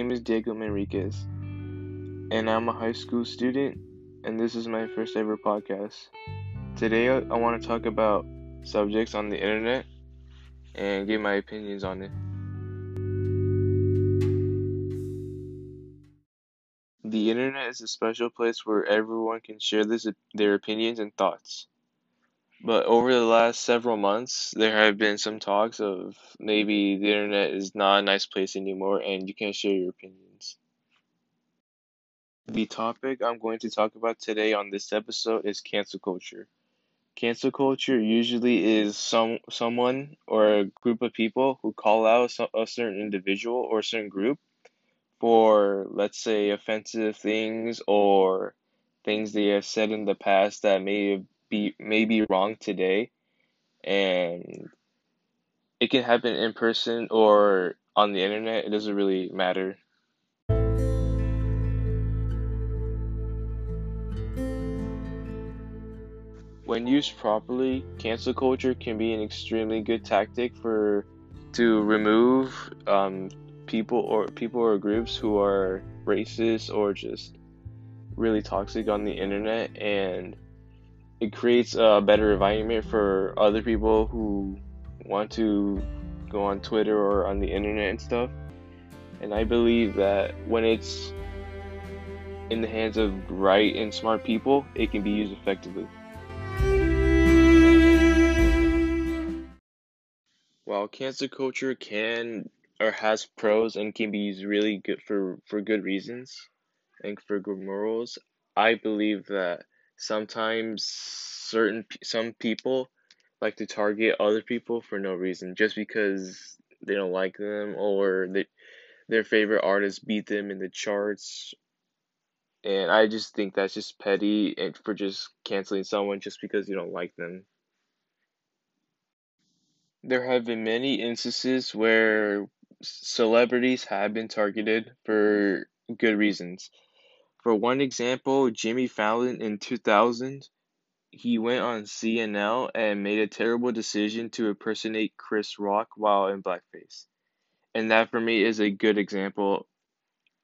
name is Diego Manriquez, and I'm a high school student, and this is my first ever podcast. Today, I, want to talk about subjects on the internet and give my opinions on it. The internet is a special place where everyone can share this, their opinions and thoughts. But over the last several months, there have been some talks of maybe the internet is not a nice place anymore and you can't share your opinions. The topic I'm going to talk about today on this episode is cancel culture. Cancel culture usually is some someone or a group of people who call out a certain individual or certain group for let's say offensive things or things they have said in the past that may be may be wrong today and it can happen in person or on the internet. It doesn't really matter. When used properly cancel culture can be an extremely good tactic for to remove um, people or people or groups who are racist or just really toxic on the internet and it creates a better environment for other people who want to go on Twitter or on the internet and stuff. And I believe that when it's in the hands of right and smart people, it can be used effectively. While cancel culture can or has pros and can be used really good for, for good reasons and for good morals, I believe that sometimes certain some people like to target other people for no reason just because they don't like them or they, their favorite artist beat them in the charts. And i just think that's just petty and for just canceling someone just because you don't like them. There have been many instances where celebrities have been targeted for good reasons for one example, Jimmy Fallon in 2000, he went on SNL and made a terrible decision to impersonate Chris Rock while in blackface. And that for me is a good example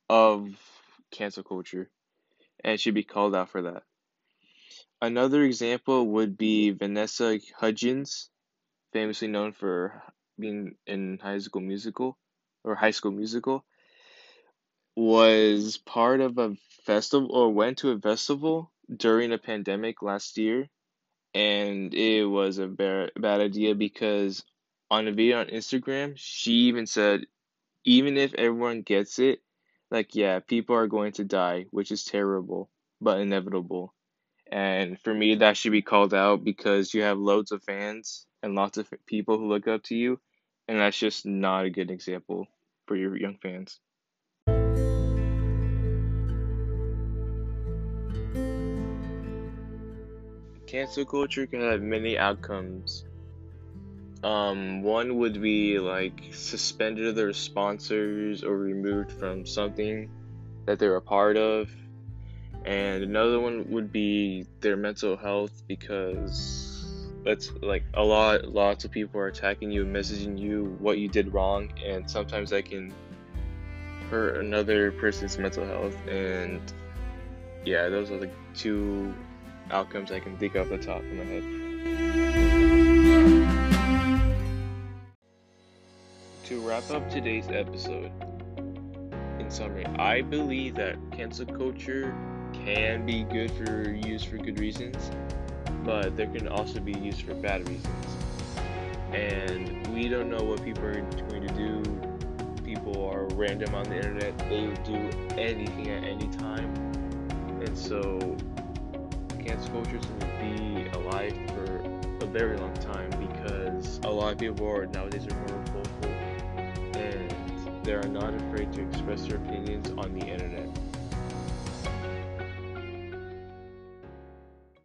of cancel culture and should be called out for that. Another example would be Vanessa Hudgens, famously known for being in High School Musical or High School Musical was part of a festival or went to a festival during a pandemic last year and it was a bad, bad idea because on a video on Instagram she even said even if everyone gets it like yeah people are going to die which is terrible but inevitable. And for me that should be called out because you have loads of fans and lots of people who look up to you and that's just not a good example for your young fans cancel culture can have many outcomes. Um, one would be like suspended their sponsors or removed from something that they're a part of. And another one would be their mental health because that's like a lot lots of people are attacking you and messaging you what you did wrong and sometimes that can hurt another person's mental health and yeah those are the two outcomes I can think off the top of my head. To wrap up today's episode, in summary, I believe that cancel culture can be good for used for good reasons, but there can also be used for bad reasons. And we don't know what people are going to do. People are random on the internet, they do anything at any time. And so cancel culture is going to be alive for a very long time because a lot of people are nowadays are more vocal and they are not afraid to express their opinions on the internet.